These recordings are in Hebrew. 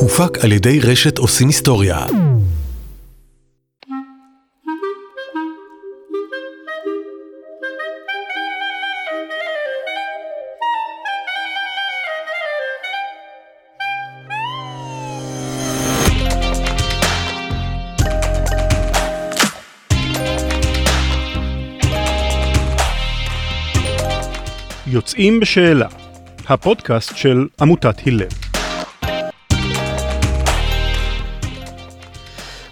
הופק על ידי רשת עושים היסטוריה. יוצאים בשאלה, הפודקאסט של עמותת הלל.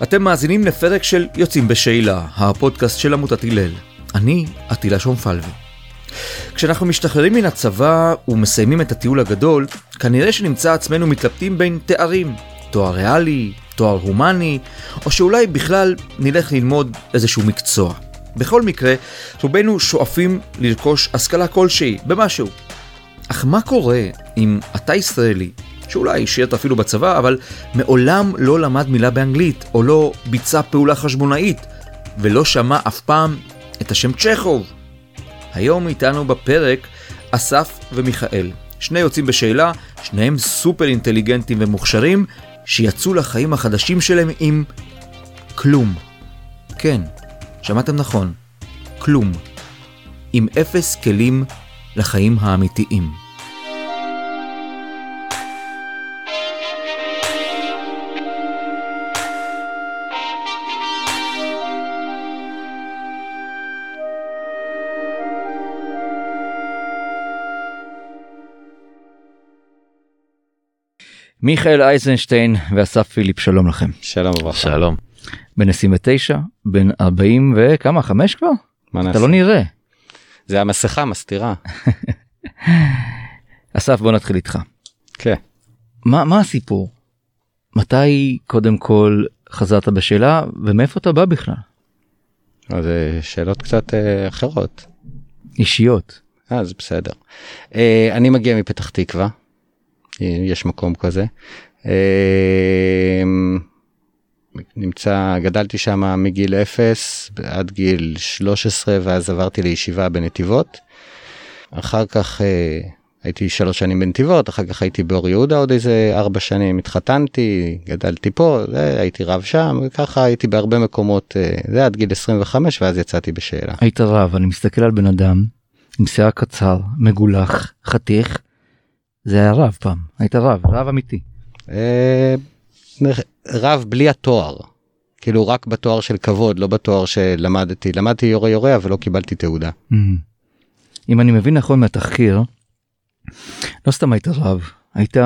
אתם מאזינים לפרק של יוצאים בשאלה, הפודקאסט של עמותת הלל. אני עטילה שומפלבי. כשאנחנו משתחררים מן הצבא ומסיימים את הטיול הגדול, כנראה שנמצא עצמנו מתלבטים בין תארים, תואר ריאלי, תואר הומני, או שאולי בכלל נלך ללמוד איזשהו מקצוע. בכל מקרה, רובנו שואפים לרכוש השכלה כלשהי, במשהו. אך מה קורה אם אתה ישראלי, שאולי שירת אפילו בצבא, אבל מעולם לא למד מילה באנגלית, או לא ביצע פעולה חשבונאית, ולא שמע אף פעם את השם צ'כוב? היום איתנו בפרק אסף ומיכאל, שני יוצאים בשאלה, שניהם סופר אינטליגנטים ומוכשרים, שיצאו לחיים החדשים שלהם עם כלום. כן, שמעתם נכון, כלום. עם אפס כלים לחיים האמיתיים. מיכאל אייזנשטיין ואסף פיליפ שלום לכם. שלום וברכה. שלום. בן 29, בן 40 וכמה? חמש כבר? מה אתה נעשה? לא נראה. זה המסכה מסתירה. אסף בוא נתחיל איתך. כן. מה, מה הסיפור? מתי קודם כל חזרת בשאלה ומאיפה אתה בא בכלל? אז זה שאלות קצת אה, אחרות. אישיות. אה, זה בסדר. אה, אני מגיע מפתח תקווה. אה, יש מקום כזה. אה, נמצא, גדלתי שם מגיל 0 עד גיל 13 ואז עברתי לישיבה בנתיבות. אחר כך אה, הייתי שלוש שנים בנתיבות, אחר כך הייתי באור יהודה עוד איזה ארבע שנים, התחתנתי, גדלתי פה, זה, הייתי רב שם, וככה הייתי בהרבה מקומות, זה עד גיל 25 ואז יצאתי בשאלה. היית רב, אני מסתכל על בן אדם עם שיער קצר, מגולח, חתיך. זה היה רב פעם, היית רב, רב אמיתי. אה, רב בלי התואר. כאילו רק בתואר של כבוד, לא בתואר שלמדתי. למדתי יורה יורה אבל לא קיבלתי תעודה. Mm. אם אני מבין נכון מהתחקיר, לא סתם היית רב, היית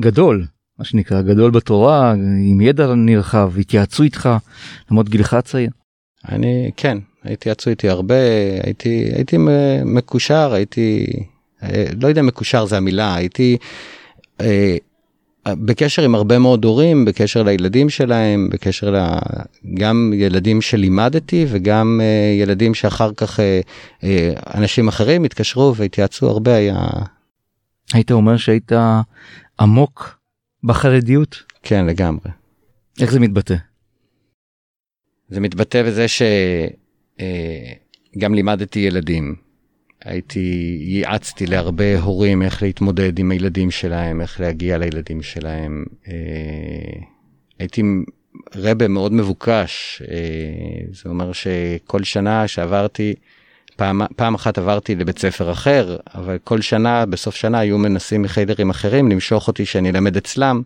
גדול, מה שנקרא, גדול בתורה, עם ידע נרחב, התייעצו איתך, למרות גילך הצעיר. אני כן, הייתי יצאו איתי הרבה, הייתי, הייתי מקושר, הייתי, לא יודע מקושר זה המילה, הייתי אה, בקשר עם הרבה מאוד הורים, בקשר לילדים שלהם, בקשר ל... גם ילדים שלימדתי וגם אה, ילדים שאחר כך אה, אה, אנשים אחרים התקשרו והתייעצו הרבה, היה... היית אומר שהיית עמוק בחרדיות? כן, לגמרי. איך זה מתבטא? זה מתבטא בזה שגם לימדתי ילדים. הייתי, ייעצתי להרבה הורים איך להתמודד עם הילדים שלהם, איך להגיע לילדים שלהם. אה, הייתי רבה מאוד מבוקש, אה, זה אומר שכל שנה שעברתי, פעם, פעם אחת עברתי לבית ספר אחר, אבל כל שנה, בסוף שנה היו מנסים מחיידרים אחרים למשוך אותי שאני אלמד אצלם,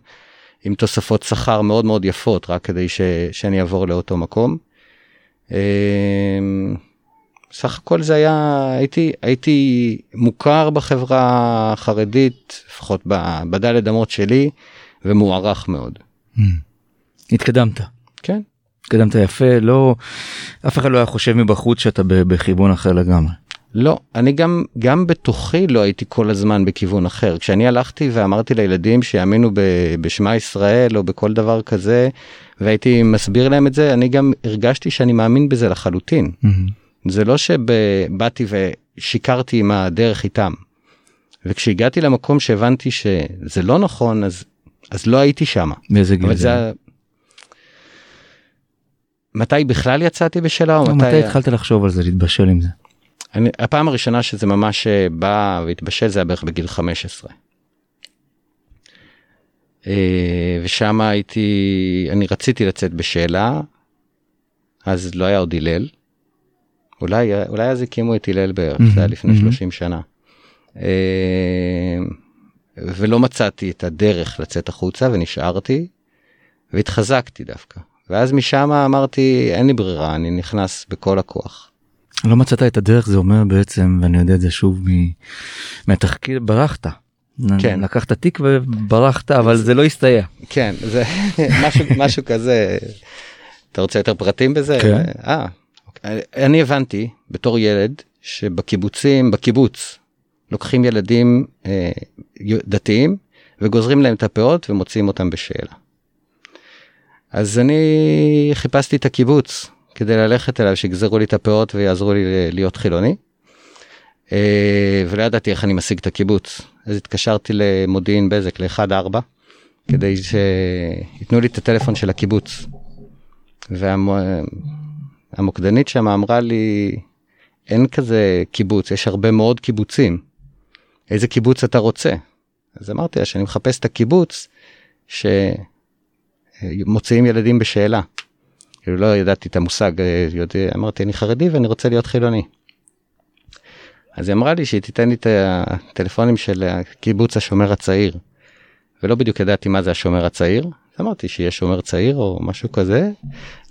עם תוספות שכר מאוד מאוד יפות, רק כדי ש, שאני אעבור לאותו מקום. סך הכל זה היה, הייתי, הייתי מוכר בחברה החרדית, לפחות בדלת אמות שלי, ומוערך מאוד. התקדמת. כן. התקדמת יפה, לא, אף אחד לא היה חושב מבחוץ שאתה בכיוון אחר לגמרי. לא, אני גם, גם בתוכי לא הייתי כל הזמן בכיוון אחר. כשאני הלכתי ואמרתי לילדים שיאמינו ב- בשמע ישראל או בכל דבר כזה, והייתי מסביר להם את זה, אני גם הרגשתי שאני מאמין בזה לחלוטין. זה לא שבאתי ושיקרתי עם הדרך איתם. וכשהגעתי למקום שהבנתי שזה לא נכון, אז, אז לא הייתי שם. באיזה גיל זה? מתי בכלל יצאתי בשאלה או לא, מתי... מתי התחלת לחשוב על זה, להתבשל עם זה? אני, הפעם הראשונה שזה ממש אה, בא והתבשל זה היה בערך בגיל 15. אה, ושם הייתי, אני רציתי לצאת בשאלה, אז לא היה עוד הלל. אולי, אולי אז הקימו את הלל בערך, זה היה לפני 30 שנה. אה, ולא מצאתי את הדרך לצאת החוצה ונשארתי והתחזקתי דווקא. ואז משם אמרתי אין לי ברירה אני נכנס בכל הכוח. לא מצאת את הדרך זה אומר בעצם ואני יודע את זה שוב מהתחקיר ברחת. כן. לקחת תיק וברחת אבל זה לא הסתייע. כן זה משהו משהו כזה. אתה רוצה יותר פרטים בזה? כן. אה. אני הבנתי בתור ילד שבקיבוצים בקיבוץ לוקחים ילדים אה, דתיים וגוזרים להם את הפאות ומוציאים אותם בשאלה. אז אני חיפשתי את הקיבוץ כדי ללכת אליו שיגזרו לי את הפאות ויעזרו לי להיות חילוני. אה, ולא ידעתי איך אני משיג את הקיבוץ אז התקשרתי למודיעין בזק ל-1-4 כדי שייתנו לי את הטלפון של הקיבוץ. והמוקדנית שם אמרה לי אין כזה קיבוץ יש הרבה מאוד קיבוצים איזה קיבוץ אתה רוצה אז אמרתי לה שאני מחפש את הקיבוץ שמוציאים ילדים בשאלה. כאילו לא ידעתי את המושג אה, יודע, אמרתי אני חרדי ואני רוצה להיות חילוני. אז היא אמרה לי שהיא תיתן לי את הטלפונים של קיבוץ השומר הצעיר. ולא בדיוק ידעתי מה זה השומר הצעיר אמרתי שיש שומר צעיר או משהו כזה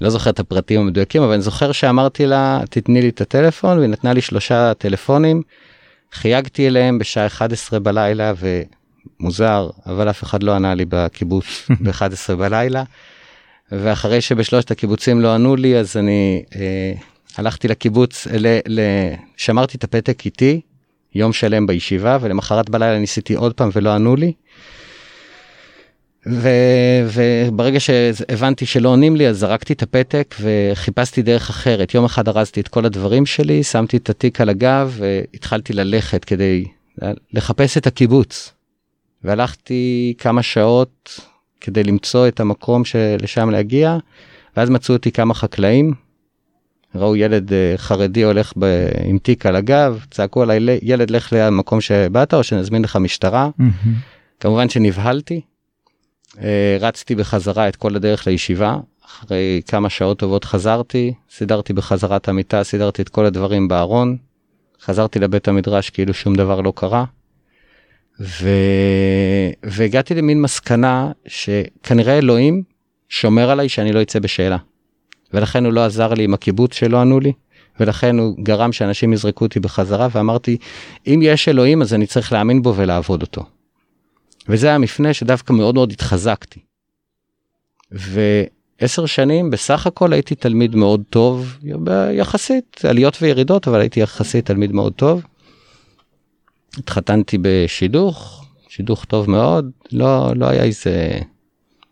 לא זוכר את הפרטים המדויקים אבל אני זוכר שאמרתי לה תתני לי את הטלפון והיא נתנה לי שלושה טלפונים חייגתי אליהם בשעה 11 בלילה ומוזר אבל אף אחד לא ענה לי בקיבוץ ב-11 בלילה. ואחרי שבשלושת הקיבוצים לא ענו לי אז אני אה, הלכתי לקיבוץ ל, ל, שמרתי את הפתק איתי יום שלם בישיבה ולמחרת בלילה ניסיתי עוד פעם ולא ענו לי. ו, וברגע שהבנתי שלא עונים לי אז זרקתי את הפתק וחיפשתי דרך אחרת יום אחד ארזתי את כל הדברים שלי שמתי את התיק על הגב והתחלתי ללכת כדי לחפש את הקיבוץ. והלכתי כמה שעות כדי למצוא את המקום שלשם להגיע ואז מצאו אותי כמה חקלאים. ראו ילד אה, חרדי הולך ב... עם תיק על הגב צעקו עליי ילד לך למקום שבאת או שנזמין לך משטרה. Mm-hmm. כמובן שנבהלתי רצתי בחזרה את כל הדרך לישיבה, אחרי כמה שעות טובות חזרתי, סידרתי בחזרה את המיטה, סידרתי את כל הדברים בארון, חזרתי לבית המדרש כאילו שום דבר לא קרה. ו... והגעתי למין מסקנה שכנראה אלוהים שומר עליי שאני לא אצא בשאלה. ולכן הוא לא עזר לי עם הקיבוץ שלא ענו לי, ולכן הוא גרם שאנשים יזרקו אותי בחזרה, ואמרתי, אם יש אלוהים אז אני צריך להאמין בו ולעבוד אותו. וזה היה מפנה שדווקא מאוד מאוד התחזקתי. ועשר שנים בסך הכל הייתי תלמיד מאוד טוב יחסית עליות וירידות אבל הייתי יחסית תלמיד מאוד טוב. התחתנתי בשידוך שידוך טוב מאוד לא לא היה איזה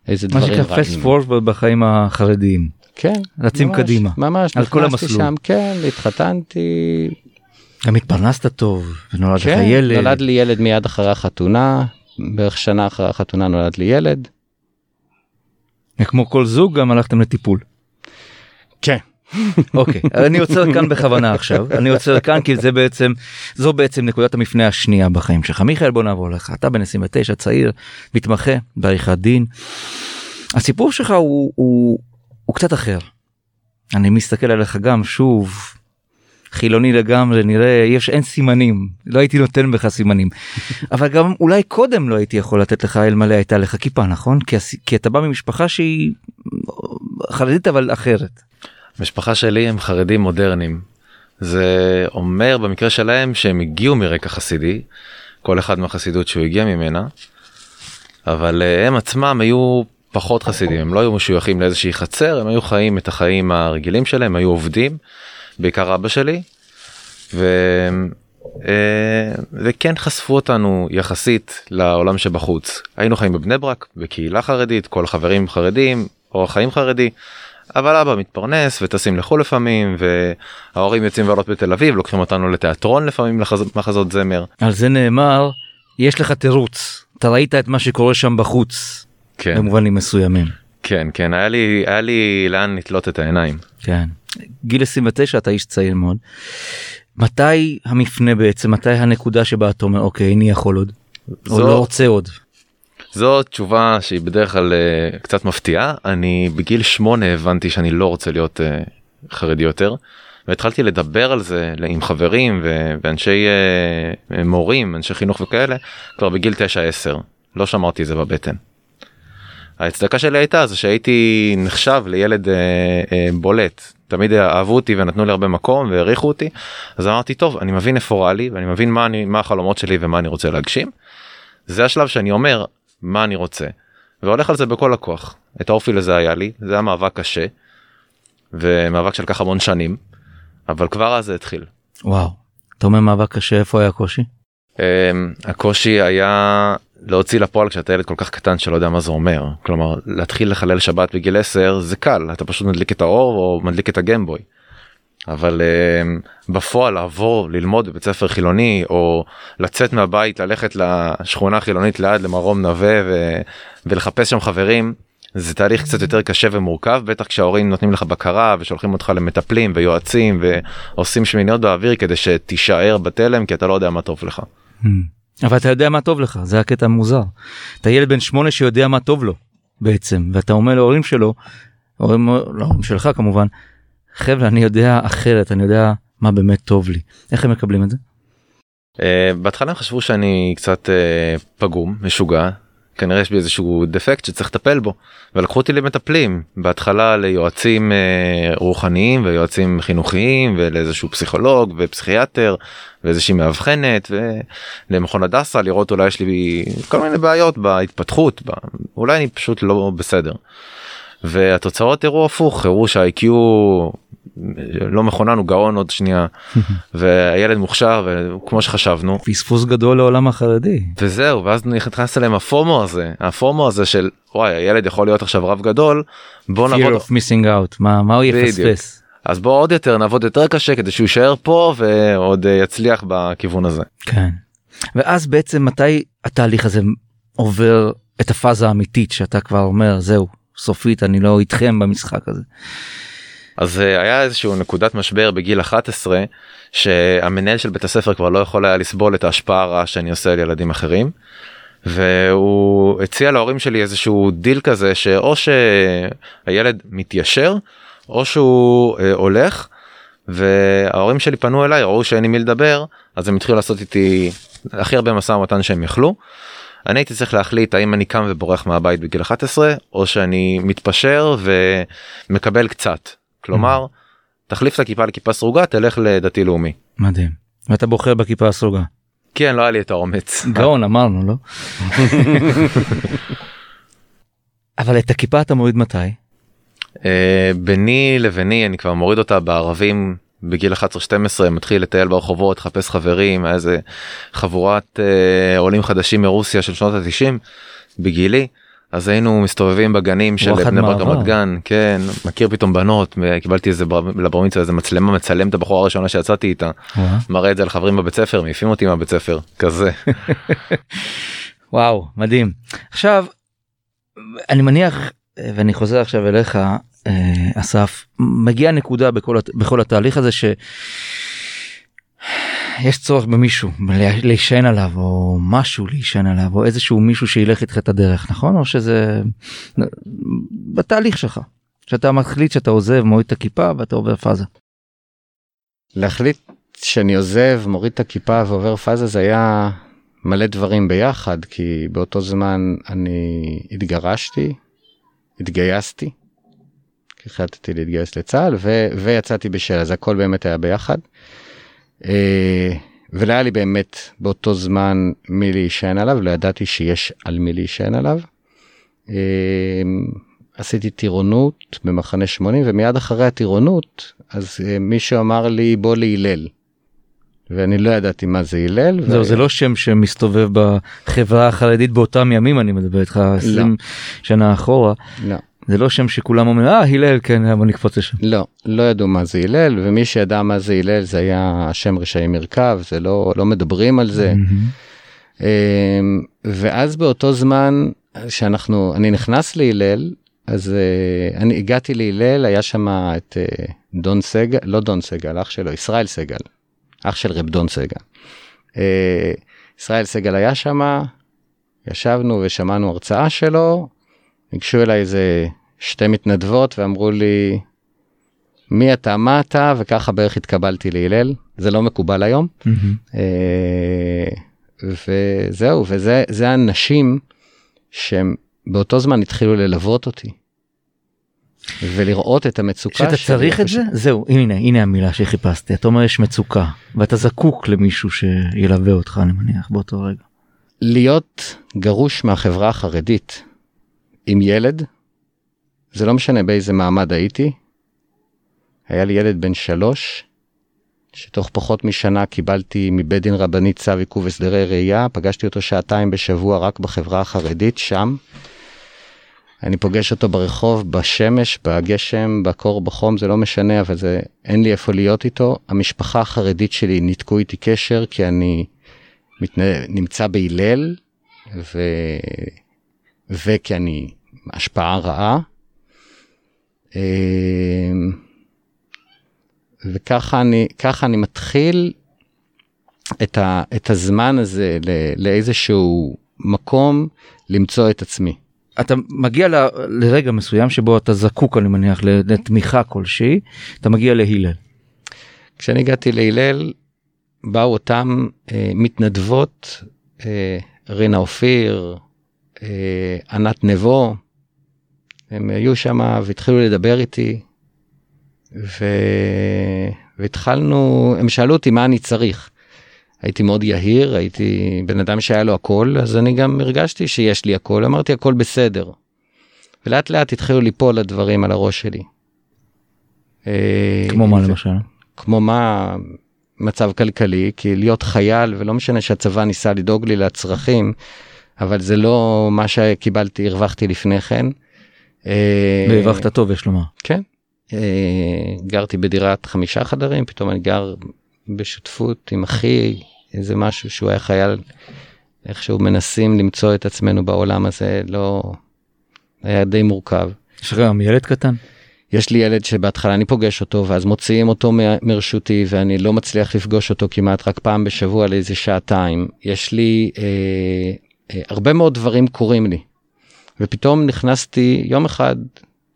איזה דברים רעים. מה שנקרא פסט פורוורד בחיים החרדיים. כן. רצים ממש, קדימה. ממש. על כל המסלול. שם, כן, התחתנתי. גם התפרנסת טוב ונולד כן, לך ילד. נולד לי ילד מיד אחרי החתונה בערך שנה אחרי החתונה נולד לי ילד. כמו כל זוג גם הלכתם לטיפול. כן. אוקיי okay, אני עוצר כאן בכוונה עכשיו אני עוצר כאן כי זה בעצם זו בעצם נקודת המפנה השנייה בחיים שלך מיכאל בוא נעבור לך אתה בן 29 צעיר מתמחה בעריכת דין. הסיפור שלך הוא, הוא, הוא קצת אחר. אני מסתכל עליך גם שוב חילוני לגמרי נראה יש אין סימנים לא הייתי נותן בך סימנים אבל גם אולי קודם לא הייתי יכול לתת לך אלמלא הייתה לך כיפה נכון כי, כי אתה בא ממשפחה שהיא חרדית אבל אחרת. משפחה שלי הם חרדים מודרניים זה אומר במקרה שלהם שהם הגיעו מרקע חסידי כל אחד מהחסידות שהוא הגיע ממנה אבל אה, הם עצמם היו פחות חסידים הם לא היו משויכים לאיזושהי חצר הם היו חיים את החיים הרגילים שלהם היו עובדים. בעיקר אבא שלי. ו... אה, וכן חשפו אותנו יחסית לעולם שבחוץ היינו חיים בבני ברק בקהילה חרדית כל החברים חרדים אורח חיים חרדי. אבל אבא מתפרנס וטסים לחו"ל לפעמים וההורים יוצאים ועלות בתל אביב לוקחים אותנו לתיאטרון לפעמים לחזות זמר. על זה נאמר יש לך תירוץ אתה ראית את מה שקורה שם בחוץ כן. במובנים מסוימים. כן כן היה לי היה לי לאן לתלות את העיניים. כן. גיל 29 אתה איש צעיר מאוד. מתי המפנה בעצם מתי הנקודה שבה אתה אומר אוקיי אני יכול עוד. זו... או לא רוצה עוד. זו תשובה שהיא בדרך כלל אה, קצת מפתיעה. אני בגיל שמונה הבנתי שאני לא רוצה להיות אה, חרדי יותר. והתחלתי לדבר על זה עם חברים ו- ואנשי uh, מורים, אנשי חינוך וכאלה, כבר בגיל 9-10. לא שמרתי את זה בבטן. ההצדקה שלי הייתה זה שהייתי נחשב לילד uh, uh, בולט. תמיד אהבו אותי ונתנו לי הרבה מקום והעריכו אותי אז אמרתי טוב אני מבין איפה רע לי ואני מבין מה אני מה החלומות שלי ומה אני רוצה להגשים. זה השלב שאני אומר מה אני רוצה והולך על זה בכל הכוח את האופי לזה היה לי זה היה מאבק קשה ומאבק שלקח המון שנים אבל כבר אז זה התחיל. וואו. אתה אומר מאבק קשה איפה היה הקושי? Um, הקושי היה להוציא לפועל כשאתה ילד כל כך קטן שלא יודע מה זה אומר כלומר להתחיל לחלל שבת בגיל 10 זה קל אתה פשוט מדליק את האור או מדליק את הגמבוי. אבל uh, בפועל לעבור ללמוד בבית ספר חילוני או לצאת מהבית ללכת לשכונה החילונית ליד למרום נווה ו- ולחפש שם חברים זה תהליך קצת יותר קשה ומורכב בטח כשההורים נותנים לך בקרה ושולחים אותך למטפלים ויועצים ועושים שמיניות באוויר כדי שתישאר בתלם כי אתה לא יודע מה טוב לך. Hmm. אבל אתה יודע מה טוב לך זה הקטע המוזר. אתה ילד בן שמונה שיודע מה טוב לו בעצם ואתה אומר להורים שלו, הורים, להורים שלך כמובן, חבר'ה אני יודע אחרת אני יודע מה באמת טוב לי. איך הם מקבלים את זה? Uh, בהתחלה הם חשבו שאני קצת uh, פגום משוגע כנראה יש בי איזשהו דפקט שצריך לטפל בו ולקחו אותי למטפלים בהתחלה ליועצים אה, רוחניים ויועצים חינוכיים ולאיזשהו פסיכולוג ופסיכיאטר ואיזושהי מאבחנת ולמכון הדסה לראות אולי יש לי כל מיני בעיות בהתפתחות אולי אני פשוט לא בסדר. והתוצאות הראו הפוך הראו שהאיי-קיו לא מכונן הוא גאון עוד שנייה והילד מוכשר וכמו שחשבנו פספוס גדול לעולם החרדי וזהו ואז נכנס אליהם הפומו הזה הפומו הזה של וואי הילד יכול להיות עכשיו רב גדול בוא נעבוד of missing out מה מה הוא יפספס אז בוא עוד יותר נעבוד יותר קשה כדי שהוא יישאר פה ועוד יצליח בכיוון הזה. כן. ואז בעצם מתי התהליך הזה עובר את הפאזה האמיתית שאתה כבר אומר זהו סופית אני לא איתכם במשחק הזה. אז אה, היה איזשהו נקודת משבר בגיל 11 שהמנהל של בית הספר כבר לא יכול היה לסבול את ההשפעה הרעה שאני עושה על ילדים אחרים. והוא הציע להורים שלי איזשהו דיל כזה שאו שהילד מתיישר או שהוא אה, הולך וההורים שלי פנו אליי ראו שאין עם מי לדבר אז הם התחילו לעשות איתי הכי הרבה משא ומתן שהם יכלו. אני הייתי צריך להחליט האם אני קם ובורח מהבית בגיל 11 או שאני מתפשר ומקבל קצת כלומר תחליף את הכיפה לכיפה סרוגה תלך לדתי לאומי. מדהים. ואתה בוחר בכיפה הסרוגה. כן לא היה לי את האומץ. גאון אמרנו לא? אבל את הכיפה אתה מוריד מתי? אה, ביני לביני אני כבר מוריד אותה בערבים בגיל 11-12 מתחיל לטייל ברחובות חפש חברים איזה חבורת אה, עולים חדשים מרוסיה של שנות ה-90 בגילי אז היינו מסתובבים בגנים של בני ברק רמת גן כן מכיר פתאום בנות קיבלתי איזה לבר מצווה איזה מצלמה מצלם את הבחורה הראשונה שיצאתי איתה מראה את זה לחברים בבית ספר מעיפים אותי מהבית ספר כזה. וואו מדהים עכשיו אני מניח ואני חוזר עכשיו אליך אה, אסף מגיע נקודה בכל בכל התהליך הזה ש. יש צורך במישהו להישען עליו או משהו להישען עליו או איזשהו מישהו שילך איתך את הדרך נכון או שזה בתהליך שלך שאתה מחליט שאתה עוזב מוריד את הכיפה ואתה עובר פאזה. להחליט שאני עוזב מוריד את הכיפה ועובר פאזה זה היה מלא דברים ביחד כי באותו זמן אני התגרשתי התגייסתי. החלטתי להתגייס לצה"ל ו- ויצאתי בשל אז הכל באמת היה ביחד. אה, ולא היה לי באמת באותו זמן מי להישען עליו, לא ידעתי שיש על מי להישען עליו. אה, עשיתי טירונות במחנה 80 ומיד אחרי הטירונות אז אה, מישהו אמר לי בוא להלל. ואני לא ידעתי מה זה הלל. זהו, ו... זה לא שם שמסתובב בחברה החרדית באותם ימים אני מדבר איתך 20 לא. שנה אחורה. לא. זה לא שם שכולם אומרים אה הלל כן בוא נקפוץ לשם. לא לא ידעו מה זה הלל ומי שידע מה זה הלל זה היה השם רשעי מרכב זה לא לא מדברים על זה. Mm-hmm. ואז באותו זמן שאנחנו אני נכנס להלל אז uh, אני הגעתי להלל היה שם את uh, דון סגל לא דון סגל אח שלו ישראל סגל אח של רב דון סגל. ישראל סגל היה שם ישבנו ושמענו הרצאה שלו, ניגשו אליי איזה שתי מתנדבות ואמרו לי, מי אתה, מה אתה, וככה בערך התקבלתי להלל, זה לא מקובל היום. אה, וזהו, וזה זה האנשים שהם באותו זמן התחילו ללוות אותי. ולראות את המצוקה שאתה צריך את זה? זהו, הנה, הנה המילה שחיפשתי. אתה אומר יש מצוקה, ואתה זקוק למישהו שילווה אותך, אני מניח, באותו רגע. להיות גרוש מהחברה החרדית עם ילד, זה לא משנה באיזה מעמד הייתי. היה לי ילד בן שלוש, שתוך פחות משנה קיבלתי מבית דין רבני צו עיכוב הסדרי ראייה, פגשתי אותו שעתיים בשבוע רק בחברה החרדית, שם. אני פוגש אותו ברחוב, בשמש, בגשם, בקור, בחום, זה לא משנה, אבל זה, אין לי איפה להיות איתו. המשפחה החרדית שלי ניתקו איתי קשר כי אני מתנה, נמצא בהלל. וכי אני השפעה רעה. אמ, וככה אני, אני מתחיל את, ה, את הזמן הזה ל, לאיזשהו מקום למצוא את עצמי. אתה מגיע ל, לרגע מסוים שבו אתה זקוק אני מניח לתמיכה כלשהי אתה מגיע להלל. כשאני הגעתי להלל באו אותם אה, מתנדבות אה, רינה אופיר אה, ענת נבו הם היו שם והתחילו לדבר איתי ו... והתחלנו הם שאלו אותי מה אני צריך. הייתי מאוד יהיר, הייתי בן אדם שהיה לו הכל, אז אני גם הרגשתי שיש לי הכל, אמרתי הכל בסדר. ולאט לאט התחילו ליפול הדברים על הראש שלי. כמו מה למשל? כמו מה מצב כלכלי, כי להיות חייל, ולא משנה שהצבא ניסה לדאוג לי לצרכים, אבל זה לא מה שקיבלתי, הרווחתי לפני כן. והרווחת טוב, יש לומר. כן. גרתי בדירת חמישה חדרים, פתאום אני גר בשותפות עם אחי, איזה משהו שהוא היה חייל, איכשהו מנסים למצוא את עצמנו בעולם הזה, לא... היה די מורכב. יש לך גם ילד קטן? יש לי ילד שבהתחלה אני פוגש אותו ואז מוציאים אותו מרשותי ואני לא מצליח לפגוש אותו כמעט רק פעם בשבוע לאיזה שעתיים. יש לי אה, אה, הרבה מאוד דברים קורים לי. ופתאום נכנסתי יום אחד,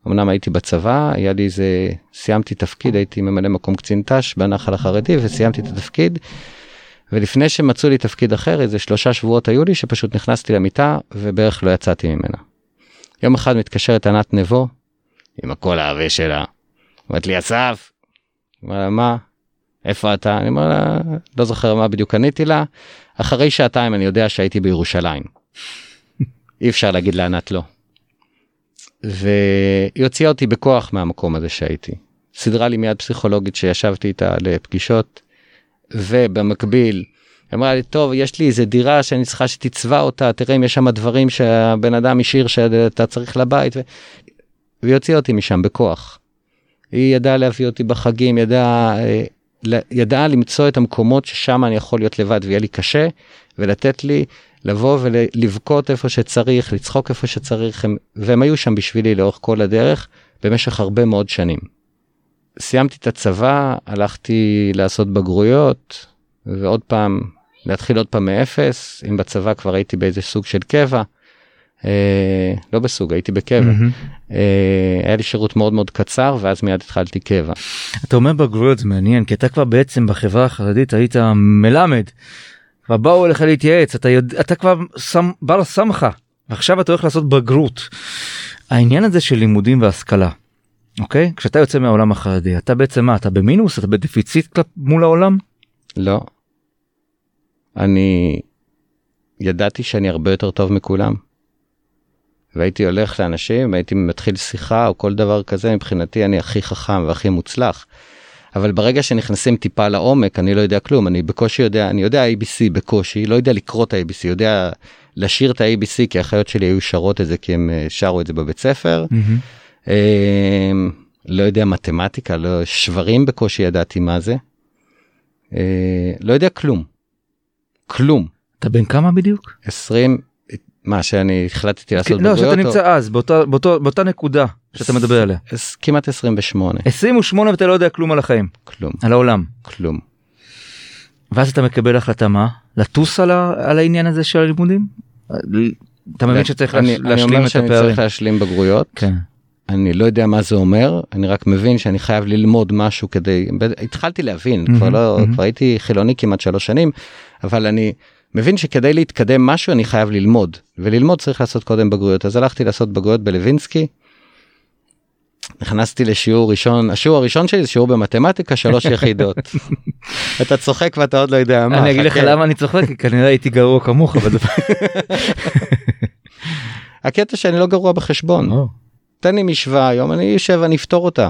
אמנם הייתי בצבא, היה לי איזה, סיימתי תפקיד, הייתי ממלא מקום קצין ת"ש בנחל החרדי וסיימתי את התפקיד. ולפני שמצאו לי תפקיד אחר, איזה שלושה שבועות היו לי, שפשוט נכנסתי למיטה ובערך לא יצאתי ממנה. יום אחד מתקשרת ענת נבו, עם הקול העבה שלה, אומרת לי, אסף, אומר לה, מה? איפה אתה? אני אומר לה, לא זוכר מה בדיוק עניתי לה. אחרי שעתיים אני יודע שהייתי בירושלים. אי אפשר להגיד לענת לא. והיא הוציאה אותי בכוח מהמקום הזה שהייתי. סידרה לי מיד פסיכולוגית שישבתי איתה לפגישות, ובמקביל אמרה לי טוב יש לי איזה דירה שאני צריכה שתצבע אותה תראה אם יש שם דברים שהבן אדם השאיר שאתה צריך לבית ו... והיא הוציאה אותי משם בכוח. היא ידעה להביא אותי בחגים ידעה ידעה למצוא את המקומות ששם אני יכול להיות לבד ויהיה לי קשה ולתת לי לבוא ולבכות איפה שצריך לצחוק איפה שצריך הם, והם היו שם בשבילי לאורך כל הדרך במשך הרבה מאוד שנים. סיימתי את הצבא הלכתי לעשות בגרויות ועוד פעם להתחיל עוד פעם מאפס אם בצבא כבר הייתי באיזה סוג של קבע. אה, לא בסוג הייתי בקבע mm-hmm. אה, היה לי שירות מאוד מאוד קצר ואז מיד התחלתי קבע. אתה אומר בגרויות זה מעניין כי אתה כבר בעצם בחברה החרדית היית מלמד. כבר באו אליך להתייעץ אתה יודע אתה כבר שם בר סמכה עכשיו אתה הולך לעשות בגרות. העניין הזה של לימודים והשכלה. אוקיי כשאתה יוצא מהעולם החרדי אתה בעצם מה אתה במינוס אתה בדפיציט מול העולם. לא. אני ידעתי שאני הרבה יותר טוב מכולם. והייתי הולך לאנשים והייתי מתחיל שיחה או כל דבר כזה מבחינתי אני הכי חכם והכי מוצלח. אבל ברגע שנכנסים טיפה לעומק אני לא יודע כלום אני בקושי יודע אני יודע abc בקושי לא יודע לקרוא את ה-abc יודע לשיר את ה-abc כי האחיות שלי היו שרות את זה כי הם שרו את זה בבית ספר. Mm-hmm. לא יודע מתמטיקה לא שברים בקושי ידעתי מה זה. לא יודע כלום. כלום. אתה בן כמה בדיוק? 20 מה שאני החלטתי לעשות לא שאתה נמצא אז באותה באותה באותה נקודה שאתה מדבר עליה כמעט 28 28 ואתה לא יודע כלום על החיים כלום על העולם כלום. ואז אתה מקבל החלטה מה לטוס על, ה, על העניין הזה של הלימודים אתה מבין שצריך אני- להש- אני להשלים אומר את שאני הפערים. צריך להשלים בגרויות. כן. אני לא יודע מה זה אומר, אני רק מבין שאני חייב ללמוד משהו כדי, התחלתי להבין, כבר לא, מהמם. כבר הייתי חילוני כמעט שלוש שנים, אבל אני מבין שכדי להתקדם משהו אני חייב ללמוד, וללמוד צריך לעשות קודם בגרויות, אז הלכתי לעשות בגרויות בלווינסקי. נכנסתי לשיעור ראשון, השיעור הראשון שלי זה שיעור במתמטיקה, שלוש יחידות. אתה צוחק ואתה עוד לא יודע מה. אני אגיד לך. למה אני צוחק, כי כנראה הייתי גרוע כמוך. הקטע שאני לא גרוע בחשבון. תן לי משוואה היום אני יושב אני אפתור אותה.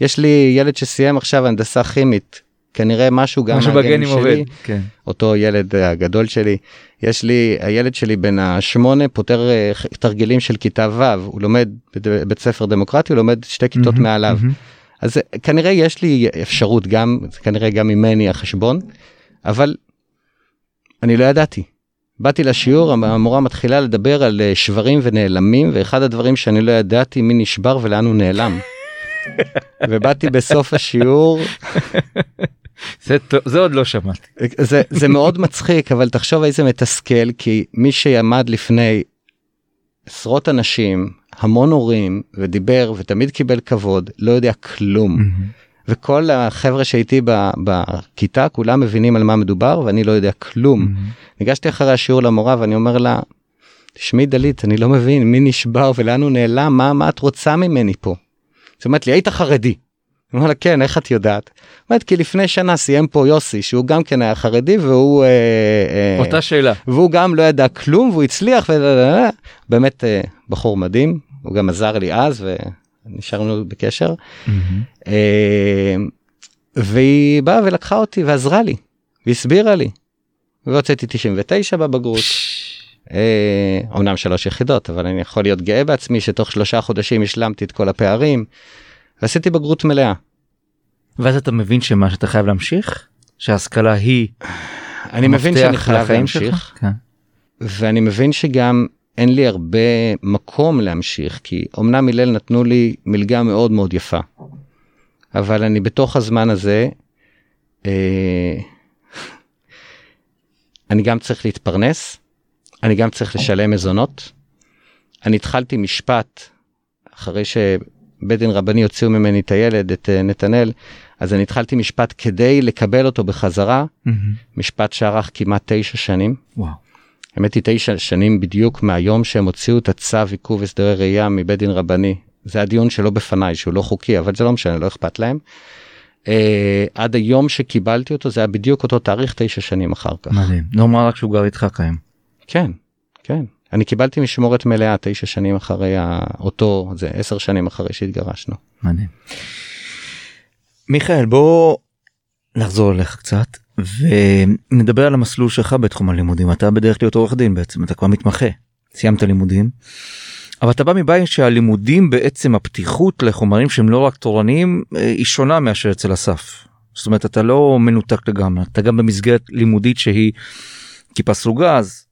יש לי ילד שסיים עכשיו הנדסה כימית כנראה משהו גם משהו בגנים עובד. שלי כן. אותו ילד אה, הגדול שלי יש לי הילד שלי בן השמונה פותר אה, תרגילים של כיתה ו' הוא לומד בבית ספר דמוקרטי הוא לומד שתי כיתות מהמם, מעליו מהמם. אז אה, כנראה יש לי אפשרות גם כנראה גם ממני החשבון אבל אני לא ידעתי. באתי לשיעור המורה מתחילה לדבר על שברים ונעלמים ואחד הדברים שאני לא ידעתי מי נשבר ולאן הוא נעלם. ובאתי בסוף השיעור זה זה עוד לא שמעתי. זה זה מאוד מצחיק אבל תחשוב איזה מתסכל כי מי שעמד לפני עשרות אנשים המון הורים ודיבר ותמיד קיבל כבוד לא יודע כלום וכל החבר'ה שהייתי בכיתה כולם מבינים על מה מדובר ואני לא יודע כלום. ניגשתי אחרי השיעור למורה ואני אומר לה תשמעי דלית אני לא מבין מי נשבר ולאן הוא נעלם מה מה את רוצה ממני פה. זאת אומרת לי היית חרדי. אומר לה כן איך את יודעת? אומרת כי לפני שנה סיים פה יוסי שהוא גם כן היה חרדי והוא אה, אה, אותה שאלה. והוא גם לא ידע כלום והוא הצליח ובאמת אה, בחור מדהים הוא גם עזר לי אז ונשארנו בקשר. אה, והיא באה ולקחה אותי ועזרה לי והסבירה לי. והוצאתי 99 בבגרות. אומנם שלוש יחידות אבל אני יכול להיות גאה בעצמי שתוך שלושה חודשים השלמתי את כל הפערים. ועשיתי בגרות מלאה. ואז אתה מבין שמה שאתה חייב להמשיך? שההשכלה היא אני מבין שאני חייב? להמשיך כן. ואני מבין שגם אין לי הרבה מקום להמשיך כי אמנם הלל נתנו לי מלגה מאוד מאוד יפה. אבל אני בתוך הזמן הזה אה, אני גם צריך להתפרנס אני גם צריך לשלם מזונות. אני התחלתי משפט אחרי שבית דין רבני הוציאו ממני את הילד את אה, נתנאל אז אני התחלתי משפט כדי לקבל אותו בחזרה משפט שארך כמעט תשע שנים. וואו. האמת היא תשע שנים בדיוק מהיום שהם הוציאו את הצו עיכוב הסדרי ראייה מבית דין רבני. זה הדיון שלא בפניי שהוא לא חוקי אבל זה לא משנה לא אכפת להם. Uh, עד היום שקיבלתי אותו זה היה בדיוק אותו תאריך תשע שנים אחר כך. מדהים. נאמר רק שהוא גר איתך קיים. כן כן אני קיבלתי משמורת מלאה תשע שנים אחרי אותו זה עשר שנים אחרי שהתגרשנו. מדהים. מיכאל בוא נחזור אליך קצת ונדבר על המסלול שלך בתחום הלימודים אתה בדרך להיות עורך דין בעצם אתה כבר מתמחה סיימת לימודים. אבל אתה בא מבית שהלימודים בעצם הפתיחות לחומרים שהם לא רק תורניים אה, היא שונה מאשר אצל אסף. זאת אומרת אתה לא מנותק לגמרי אתה גם במסגרת לימודית שהיא כיפה סרוגה אז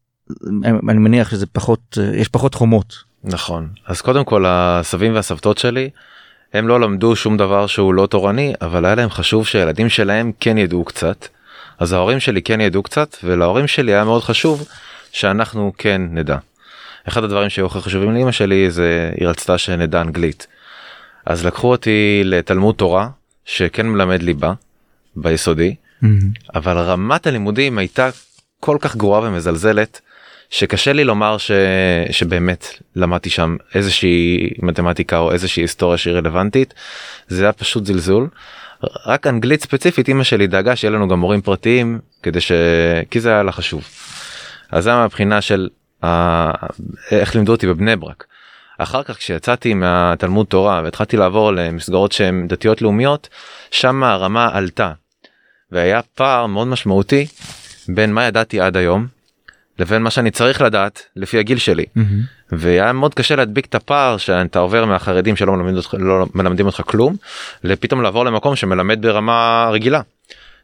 אני מניח שזה פחות יש פחות חומות. נכון אז קודם כל הסבים והסבתות שלי הם לא למדו שום דבר שהוא לא תורני אבל היה להם חשוב שהילדים שלהם כן ידעו קצת. אז ההורים שלי כן ידעו קצת ולהורים שלי היה מאוד חשוב שאנחנו כן נדע. אחד הדברים שהיו הכי חשובים לאמא שלי זה היא רצתה שנדע אנגלית. אז לקחו אותי לתלמוד תורה שכן מלמד ליבה ביסודי אבל רמת הלימודים הייתה כל כך גרועה ומזלזלת שקשה לי לומר ש... שבאמת למדתי שם איזושהי מתמטיקה או איזושהי היסטוריה שהיא רלוונטית זה היה פשוט זלזול. רק אנגלית ספציפית אמא שלי דאגה שיהיה לנו גם מורים פרטיים כדי ש... כי זה היה לה חשוב. אז זה מהבחינה של ה... איך לימדו אותי בבני ברק. אחר כך כשיצאתי מהתלמוד תורה והתחלתי לעבור למסגרות שהן דתיות לאומיות שם הרמה עלתה. והיה פער מאוד משמעותי בין מה ידעתי עד היום לבין מה שאני צריך לדעת לפי הגיל שלי. והיה מאוד קשה להדביק את הפער שאתה עובר מהחרדים שלא מלמדים אותך, לא מלמדים אותך כלום לפתאום לעבור למקום שמלמד ברמה רגילה.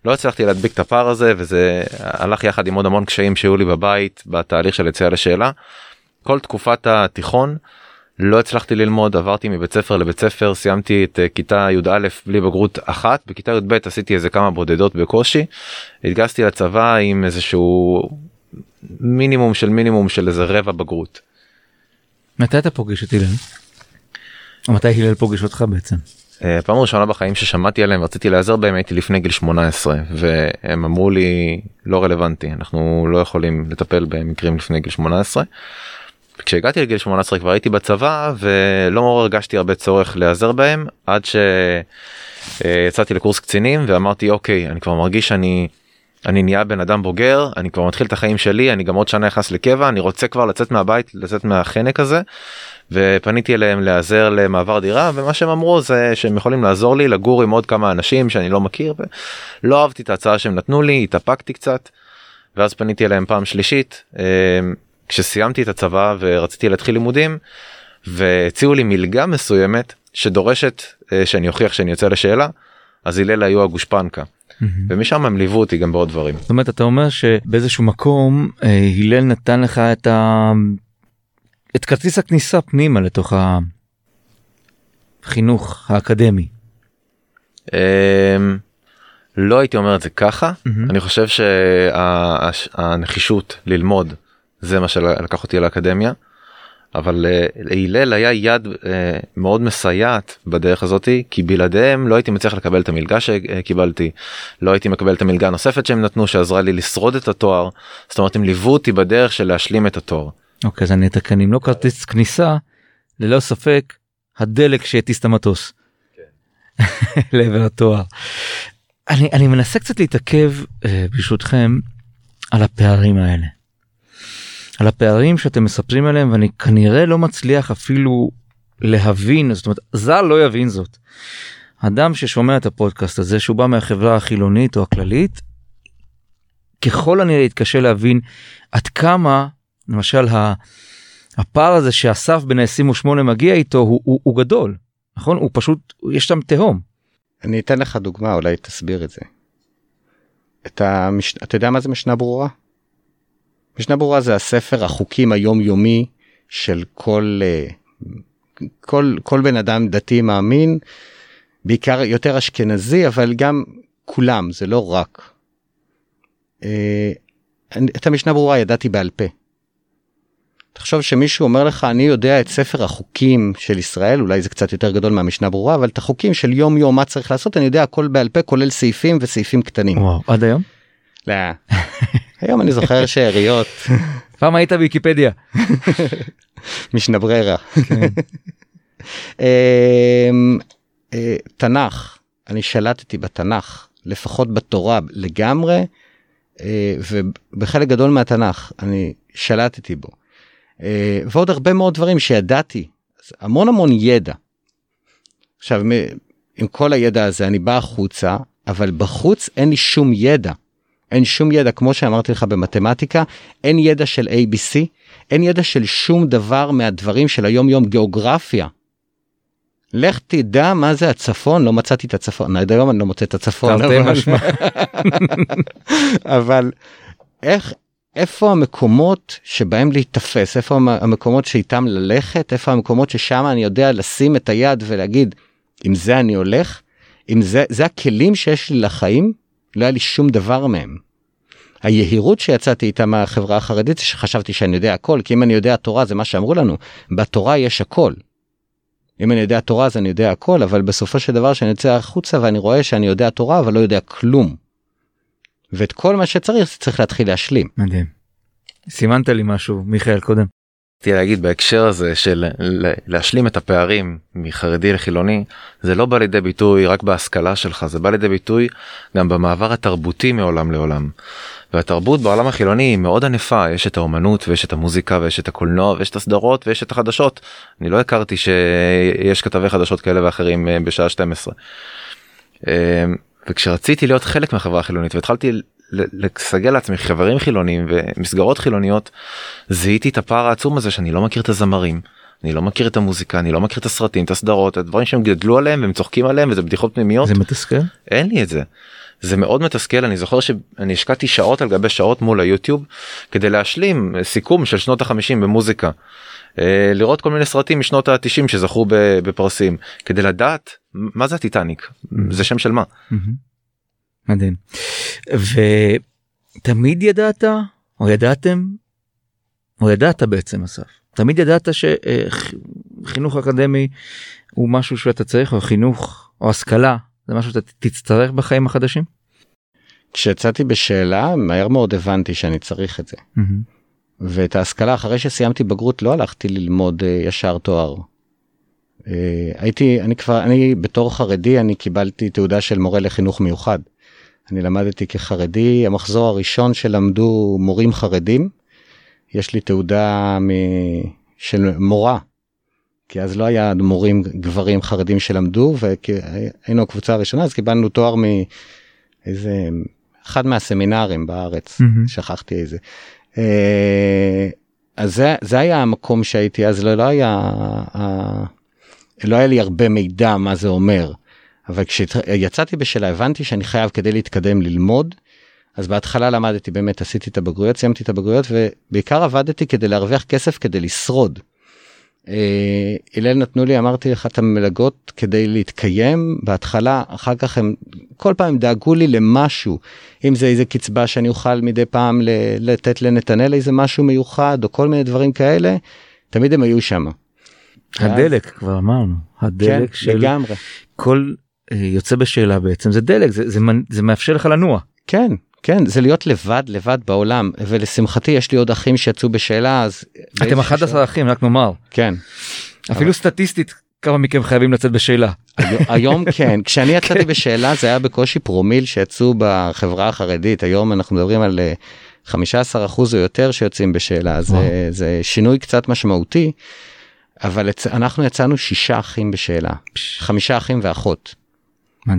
לא הצלחתי להדביק את הפער הזה וזה הלך יחד עם עוד המון קשיים שהיו לי בבית בתהליך של יציאה לשאלה. כל תקופת התיכון לא הצלחתי ללמוד עברתי מבית ספר לבית ספר סיימתי את אה, כיתה י"א בלי בגרות אחת בכיתה י"ב עשיתי איזה כמה בודדות בקושי התגייסתי לצבא עם איזשהו מינימום של מינימום של איזה רבע בגרות. מתי אתה פוגש את הלל? או מתי הלל פוגש אותך בעצם? אה, פעם ראשונה בחיים ששמעתי עליהם ורציתי להיעזר בהם הייתי לפני גיל 18 והם אמרו לי לא רלוונטי אנחנו לא יכולים לטפל במקרים לפני גיל 18. כשהגעתי לגיל 18 כבר הייתי בצבא ולא הרגשתי הרבה צורך להיעזר בהם עד שיצאתי לקורס קצינים ואמרתי אוקיי אני כבר מרגיש שאני אני נהיה בן אדם בוגר אני כבר מתחיל את החיים שלי אני גם עוד שנה נכנס לקבע אני רוצה כבר לצאת מהבית לצאת מהחנק הזה ופניתי אליהם להיעזר למעבר דירה ומה שהם אמרו זה שהם יכולים לעזור לי לגור עם עוד כמה אנשים שאני לא מכיר ולא אהבתי את ההצעה שהם נתנו לי התאפקתי קצת ואז פניתי אליהם פעם שלישית אה, כשסיימתי את הצבא ורציתי להתחיל לימודים והציעו לי מלגה מסוימת שדורשת אה, שאני אוכיח שאני יוצא לשאלה אז הלל היו הגושפנקה. ומשם הם ליוו אותי גם בעוד דברים. זאת אומרת אתה אומר שבאיזשהו מקום אה, הלל נתן לך את ה... את כרטיס הכניסה פנימה לתוך החינוך האקדמי. אמ, לא הייתי אומר את זה ככה אני חושב שהנחישות ללמוד זה מה שלקח אותי לאקדמיה. אבל אה, להלל היה יד אה, מאוד מסייעת בדרך הזאתי כי בלעדיהם לא הייתי מצליח לקבל את המלגה שקיבלתי לא הייתי מקבל את המלגה הנוספת שהם נתנו שעזרה לי לשרוד את התואר זאת אומרת הם ליוו אותי בדרך של להשלים את התואר. אוקיי אז אני אתקן אם לא כרטיס כניסה ללא ספק הדלק שהטיס את המטוס לעבר התואר. אני, אני מנסה קצת להתעכב אה, ברשותכם על הפערים האלה. על הפערים שאתם מספרים עליהם ואני כנראה לא מצליח אפילו להבין זאת אומרת ז"ל לא יבין זאת. אדם ששומע את הפודקאסט הזה שהוא בא מהחברה החילונית או הכללית ככל הנראה יתקשה להבין עד כמה למשל הפער הזה שאסף בן ה-28 מגיע איתו הוא, הוא, הוא גדול נכון הוא פשוט יש שם תהום. אני אתן לך דוגמה אולי תסביר את זה. את המש... אתה יודע מה זה משנה ברורה? משנה ברורה זה הספר החוקים היומיומי של כל אה, כל כל בן אדם דתי מאמין בעיקר יותר אשכנזי אבל גם כולם זה לא רק. אה, את המשנה ברורה ידעתי בעל פה. תחשוב שמישהו אומר לך אני יודע את ספר החוקים של ישראל אולי זה קצת יותר גדול מהמשנה ברורה אבל את החוקים של יום יום מה צריך לעשות אני יודע הכל בעל פה כולל סעיפים וסעיפים קטנים. וואו, עד היום? לא. היום אני זוכר שאריות. פעם היית ויקיפדיה. משנבררה. כן. אמ, אה, תנ"ך אני שלטתי בתנ"ך לפחות בתורה לגמרי אה, ובחלק גדול מהתנ"ך אני שלטתי בו. אה, ועוד הרבה מאוד דברים שידעתי המון המון ידע. עכשיו עם כל הידע הזה אני בא החוצה אבל בחוץ אין לי שום ידע. אין שום ידע כמו שאמרתי לך במתמטיקה אין ידע של abc אין ידע של שום דבר מהדברים של היום יום גיאוגרפיה. לך תדע מה זה הצפון לא מצאתי את הצפון עד היום אני לא מוצא את הצפון אבל, אבל איך איפה המקומות שבהם להיתפס איפה המקומות שאיתם ללכת איפה המקומות ששם אני יודע לשים את היד ולהגיד עם זה אני הולך? אם זה זה הכלים שיש לי לחיים לא היה לי שום דבר מהם. היהירות שיצאתי איתה מהחברה החרדית שחשבתי שאני יודע הכל כי אם אני יודע תורה זה מה שאמרו לנו בתורה יש הכל. אם אני יודע תורה אז אני יודע הכל אבל בסופו של דבר שאני יוצא החוצה ואני רואה שאני יודע תורה אבל לא יודע כלום. ואת כל מה שצריך צריך להתחיל להשלים. מדהים. סימנת לי משהו מיכאל קודם. רציתי להגיד בהקשר הזה של להשלים את הפערים מחרדי לחילוני זה לא בא לידי ביטוי רק בהשכלה שלך זה בא לידי ביטוי גם במעבר התרבותי מעולם לעולם. והתרבות בעולם החילוני היא מאוד ענפה יש את האומנות ויש את המוזיקה ויש את הקולנוע ויש את הסדרות ויש את החדשות אני לא הכרתי שיש כתבי חדשות כאלה ואחרים אה, בשעה 12. אה, וכשרציתי להיות חלק מהחברה החילונית והתחלתי לסגל לעצמי חברים חילונים ומסגרות חילוניות זיהיתי את הפער העצום הזה שאני לא מכיר את הזמרים. אני לא מכיר את המוזיקה אני לא מכיר את הסרטים את הסדרות הדברים שהם גדלו עליהם והם צוחקים עליהם וזה בדיחות פנימיות זה מתסכל אין לי את זה. זה מאוד מתסכל אני זוכר שאני השקעתי שעות על גבי שעות מול היוטיוב כדי להשלים סיכום של שנות החמישים במוזיקה. אה, לראות כל מיני סרטים משנות ה-90 שזכו בפרסים כדי לדעת מה זה הטיטניק זה שם של מה. מדהים. ותמיד ידעת או ידעתם, או ידעת בעצם אסף, תמיד ידעת שחינוך אקדמי הוא משהו שאתה צריך, או חינוך, או השכלה, זה משהו שאתה תצטרך בחיים החדשים? כשיצאתי בשאלה מהר מאוד הבנתי שאני צריך את זה. ואת ההשכלה אחרי שסיימתי בגרות לא הלכתי ללמוד אה, ישר תואר. אה, הייתי אני כבר אני בתור חרדי אני קיבלתי תעודה של מורה לחינוך מיוחד. אני למדתי כחרדי המחזור הראשון שלמדו מורים חרדים. יש לי תעודה מ... של מורה. כי אז לא היה מורים גברים חרדים שלמדו והיינו הקבוצה הראשונה אז קיבלנו תואר מאיזה אחד מהסמינרים בארץ mm-hmm. שכחתי איזה. אה, אז זה, זה היה המקום שהייתי אז לא, לא היה לא היה לי הרבה מידע מה זה אומר אבל כשיצאתי בשאלה הבנתי שאני חייב כדי להתקדם ללמוד אז בהתחלה למדתי באמת עשיתי את הבגרויות סיימתי את הבגרויות ובעיקר עבדתי כדי להרוויח כסף כדי לשרוד. אה, הלל נתנו לי אמרתי לך את המלגות כדי להתקיים בהתחלה אחר כך הם כל פעם דאגו לי למשהו אם זה איזה קצבה שאני אוכל מדי פעם לתת לנתנאל איזה משהו מיוחד או כל מיני דברים כאלה תמיד הם היו שם. הדלק כבר אמרנו הדלק כן, של לגמרי. כל יוצא בשאלה בעצם זה דלק זה, זה, זה מאפשר לך לנוע. כן כן זה להיות לבד לבד בעולם ולשמחתי יש לי עוד אחים שיצאו בשאלה אז אתם 11 אחים רק נאמר כן אפילו סטטיסטית כמה מכם חייבים לצאת בשאלה. היום כן כשאני יצאתי בשאלה זה היה בקושי פרומיל שיצאו בחברה החרדית היום אנחנו מדברים על 15 אה, אחוז או יותר שיוצאים בשאלה זה, זה שינוי קצת משמעותי. אבל אנחנו יצאנו שישה אחים בשאלה חמישה אחים ואחות.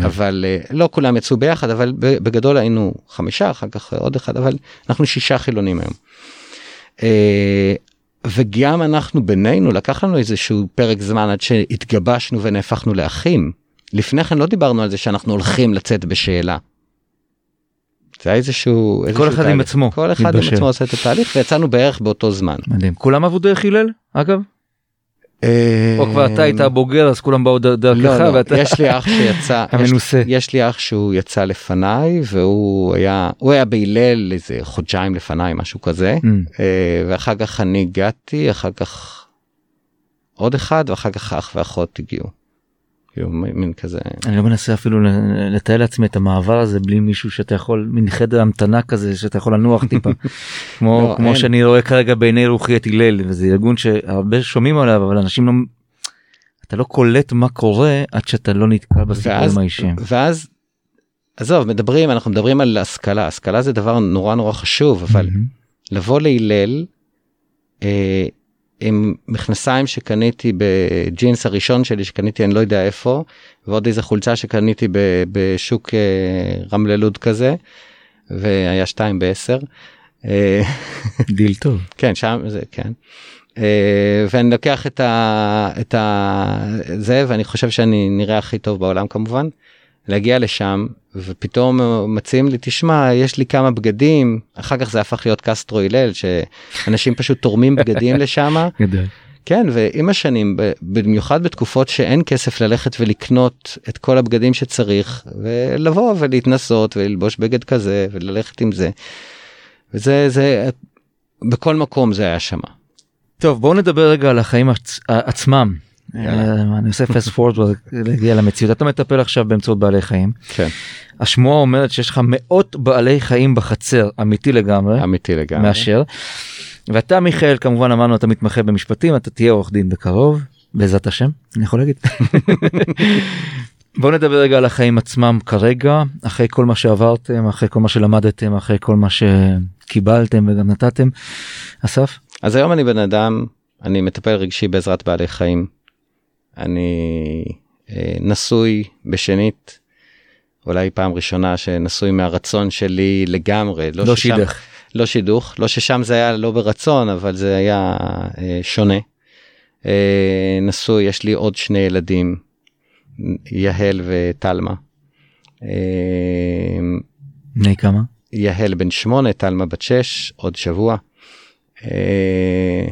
אבל אה, לא כולם יצאו ביחד אבל בגדול היינו חמישה אחר כך עוד אחד אבל אנחנו שישה חילונים היום. אה, וגם אנחנו בינינו לקח לנו איזשהו פרק זמן עד שהתגבשנו ונהפכנו לאחים. לפני כן לא דיברנו על זה שאנחנו הולכים לצאת בשאלה. זה היה איזשהו, איזשהו כל אחד תהליך. עם עצמו כל אחד. עם עצמו עושה את התהליך ויצאנו בערך באותו זמן. מדהים כולם עבדו דרך הלל אגב? או כבר אתה היית בוגר אז כולם באו דרכך לא, לא. ואתה יש לי אח שיצא המנוסה יש לי אח שהוא יצא לפניי והוא היה הוא היה בהלל איזה חודשיים לפניי משהו כזה mm. אה, ואחר כך אני הגעתי אחר כך עוד אחד ואחר כך אח ואחות הגיעו. כאילו מין כזה אני לא מנסה אפילו לתאר לעצמי את המעבר הזה בלי מישהו שאתה יכול מין חדר המתנה כזה שאתה יכול לנוח טיפה כמו לא, כמו אין. שאני רואה כרגע בעיני רוחי את הלל וזה ארגון שהרבה שומעים עליו אבל אנשים לא אתה לא קולט מה קורה עד שאתה לא נתקל בסיפורים האישיים. ואז עזוב מדברים אנחנו מדברים על השכלה השכלה זה דבר נורא נורא חשוב אבל לבוא להלל. אה, עם מכנסיים שקניתי בג'ינס הראשון שלי שקניתי אני לא יודע איפה ועוד איזה חולצה שקניתי בשוק אה, רמלה לוד כזה והיה שתיים בעשר. אה, דיל טוב. כן שם זה כן. אה, ואני לוקח את ה... את ה... זה ואני חושב שאני נראה הכי טוב בעולם כמובן. להגיע לשם ופתאום מציעים לי תשמע יש לי כמה בגדים אחר כך זה הפך להיות קסטרו הלל שאנשים פשוט תורמים בגדים לשם. כן ועם השנים במיוחד בתקופות שאין כסף ללכת ולקנות את כל הבגדים שצריך ולבוא ולהתנסות וללבוש בגד כזה וללכת עם זה. וזה זה בכל מקום זה היה שמה. טוב בואו נדבר רגע על החיים עצ... עצמם אני עושה פסט פורד להגיע למציאות אתה מטפל עכשיו באמצעות בעלי חיים. כן. השמועה אומרת שיש לך מאות בעלי חיים בחצר אמיתי לגמרי אמיתי לגמרי מאשר. ואתה מיכאל כמובן אמרנו אתה מתמחה במשפטים אתה תהיה עורך דין בקרוב בעזרת השם אני יכול להגיד. בוא נדבר רגע על החיים עצמם כרגע אחרי כל מה שעברתם אחרי כל מה שלמדתם אחרי כל מה שקיבלתם וגם נתתם. אסף? אז היום אני בן אדם אני מטפל רגשי בעזרת בעלי חיים אני אה, נשוי בשנית, אולי פעם ראשונה שנשוי מהרצון שלי לגמרי. לא, לא ששם, שידך. לא שידוך, לא ששם זה היה לא ברצון, אבל זה היה אה, שונה. אה, נשוי, יש לי עוד שני ילדים, יהל וטלמה. אה, בני כמה? יהל בן שמונה, טלמה בת שש, עוד שבוע. אה,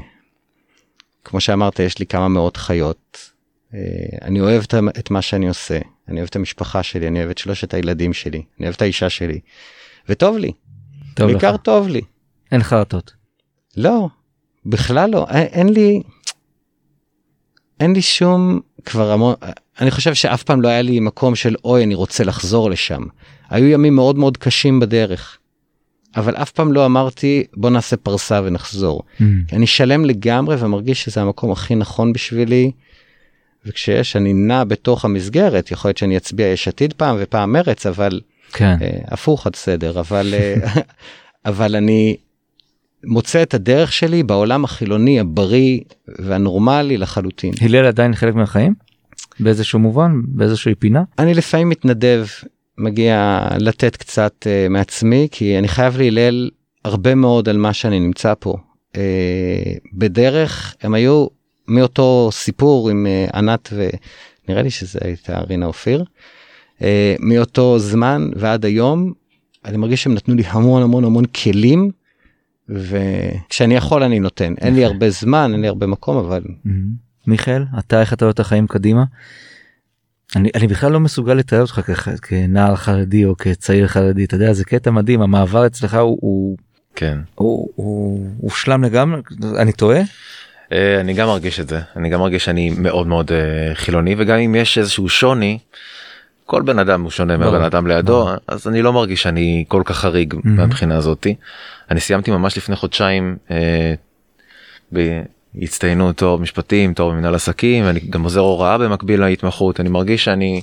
כמו שאמרת, יש לי כמה מאות חיות. אה, אני אוהב את מה שאני עושה, אני אוהב את המשפחה שלי, אני אוהב את שלושת הילדים שלי, אני אוהב את האישה שלי, וטוב לי. טוב בעיקר לך. טוב לי. אין חרטות. לא, בכלל לא, אין, אין לי, אין לי שום כבר המון, אני חושב שאף פעם לא היה לי מקום של אוי אני רוצה לחזור לשם. היו ימים מאוד מאוד קשים בדרך. אבל אף פעם לא אמרתי בוא נעשה פרסה ונחזור. Mm. אני שלם לגמרי ומרגיש שזה המקום הכי נכון בשבילי. וכשיש אני נע בתוך המסגרת יכול להיות שאני אצביע יש עתיד פעם ופעם מרץ אבל כן. אה, הפוך עד סדר אבל אה, אבל אני מוצא את הדרך שלי בעולם החילוני הבריא והנורמלי לחלוטין. הלל עדיין חלק מהחיים? באיזשהו מובן? באיזושהי פינה? אני לפעמים מתנדב מגיע לתת קצת uh, מעצמי כי אני חייב להלל הרבה מאוד על מה שאני נמצא פה. Uh, בדרך הם היו מאותו סיפור עם uh, ענת ונראה לי שזה הייתה רינה אופיר. Uh, מאותו זמן ועד היום אני מרגיש שהם נתנו לי המון המון המון כלים וכשאני יכול אני נותן אין לי הרבה זמן אין לי הרבה מקום אבל מיכאל אתה איך אתה רואה את החיים קדימה? אני, אני בכלל לא מסוגל לתאר אותך כ, כנער חרדי או כצעיר חרדי אתה יודע זה קטע מדהים המעבר אצלך הוא, הוא כן הוא, הוא, הוא שלם לגמרי אני טועה? Uh, אני גם מרגיש את זה אני גם מרגיש שאני מאוד מאוד uh, חילוני וגם אם יש איזשהו שוני כל בן אדם הוא שונה מהבן אדם לידו אז אני לא מרגיש שאני כל כך חריג. מהבחינה הזאתי. אני סיימתי ממש לפני חודשיים אה, בהצטיינות תואר משפטים תואר במנהל עסקים אני גם עוזר הוראה במקביל להתמחות אני מרגיש שאני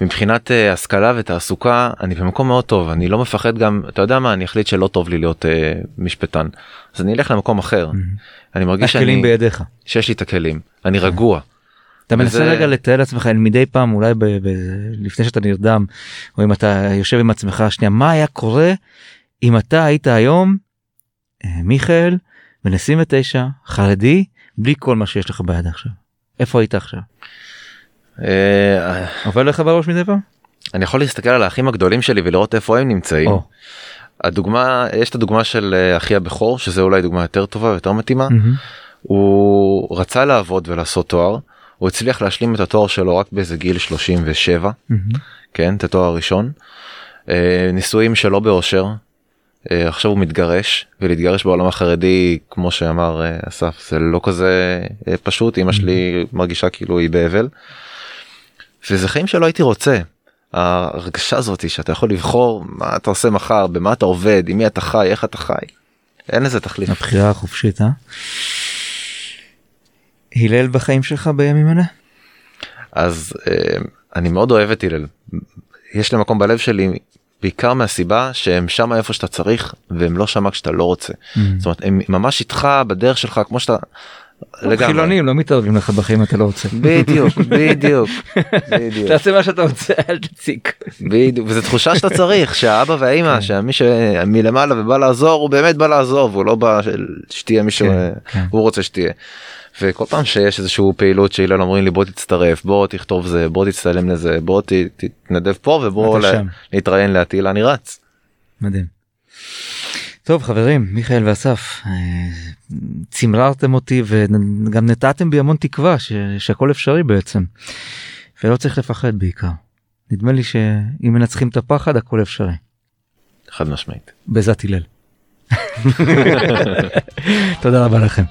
מבחינת אה, השכלה ותעסוקה אני במקום מאוד טוב אני לא מפחד גם אתה יודע מה אני אחליט שלא טוב לי להיות אה, משפטן אז אני אלך למקום אחר mm-hmm. אני מרגיש שאני בידיך שיש לי את הכלים אני רגוע. אתה מנסה וזה... רגע לתאר לעצמך מדי פעם אולי ב, ב, לפני שאתה נרדם או אם אתה יושב עם עצמך שנייה מה היה קורה אם אתה היית היום אה, מיכאל בן 29 חרדי בלי כל מה שיש לך ביד עכשיו איפה היית עכשיו? אה, עובר לך בראש מדי פעם? אני יכול להסתכל על האחים הגדולים שלי ולראות איפה הם נמצאים. הדוגמה יש את הדוגמה של אה, אחי הבכור שזה אולי דוגמה יותר טובה ויותר מתאימה. Mm-hmm. הוא רצה לעבוד ולעשות תואר הוא הצליח להשלים את התואר שלו רק באיזה גיל 37 mm-hmm. כן את התואר הראשון. נישואים שלא באושר אה, עכשיו הוא מתגרש ולהתגרש בעולם החרדי כמו שאמר אה, אסף זה לא כזה אה, פשוט אמא שלי מרגישה כאילו היא באבל. וזה חיים שלא הייתי רוצה. ההרגשה הזאת שאתה יכול לבחור מה אתה עושה מחר במה אתה עובד עם מי אתה חי איך אתה חי. אין לזה תחליף. הבחירה החופשית אה? הלל בחיים שלך בימים אלה? אז אני מאוד אוהב את הלל. יש לי מקום בלב שלי בעיקר מהסיבה שהם שם איפה שאתה צריך והם לא שם כשאתה לא רוצה. Mm. זאת אומרת הם ממש איתך בדרך שלך כמו שאתה. לגמרי. חילונים לא מתערבים לך בחיים אתה לא רוצה. בדיוק בדיוק. תעשה מה שאתה רוצה אל תציק. בדיוק וזו תחושה שאתה צריך שהאבא והאימא כן. שמי שמלמעלה ובא לעזור הוא באמת בא לעזור והוא לא בא שתהיה מי שהוא כן, כן. רוצה שתהיה. וכל פעם שיש איזשהו פעילות שאילן אומרים לי בוא תצטרף בוא תכתוב זה בוא תצטלם לזה בוא ת, תתנדב פה ובוא לה, להתראיין לעטילה אני רץ. מדהים. טוב חברים מיכאל ואסף אה, צמררתם אותי וגם נתתם בי המון תקווה ש, שהכל אפשרי בעצם. ולא צריך לפחד בעיקר. נדמה לי שאם מנצחים את הפחד הכל אפשרי. חד משמעית. בעזרת הלל. תודה רבה לכם.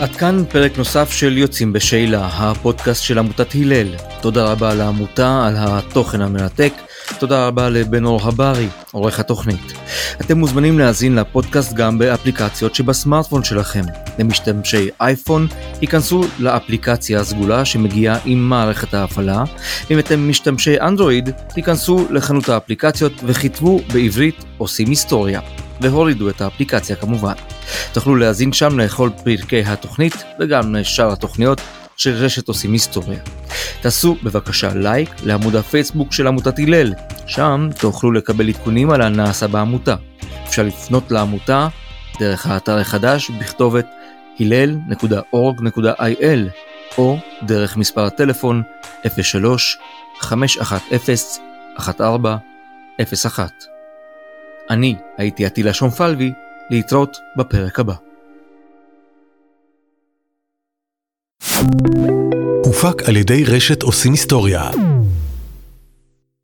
עד כאן פרק נוסף של יוצאים בשאלה, הפודקאסט של עמותת הלל. תודה רבה לעמותה על התוכן המרתק, תודה רבה לבן אור הברי, עורך התוכנית. אתם מוזמנים להאזין לפודקאסט גם באפליקציות שבסמארטפון שלכם. למשתמשי אייפון, היכנסו לאפליקציה הסגולה שמגיעה עם מערכת ההפעלה. אם אתם משתמשי אנדרואיד, היכנסו לחנות האפליקציות וכתבו בעברית עושים היסטוריה. והורידו את האפליקציה כמובן. תוכלו להאזין שם לכל פרקי התוכנית וגם לשאר התוכניות של רשת עושים היסטוריה. תעשו בבקשה לייק לעמוד הפייסבוק של עמותת הלל, שם תוכלו לקבל עדכונים על הנעשה בעמותה. אפשר לפנות לעמותה דרך האתר החדש בכתובת הלל.org.il או דרך מספר הטלפון 03 510 1401. אני הייתי עטילה שומפלבי, להתראות בפרק הבא. הופק על ידי רשת עושים היסטוריה.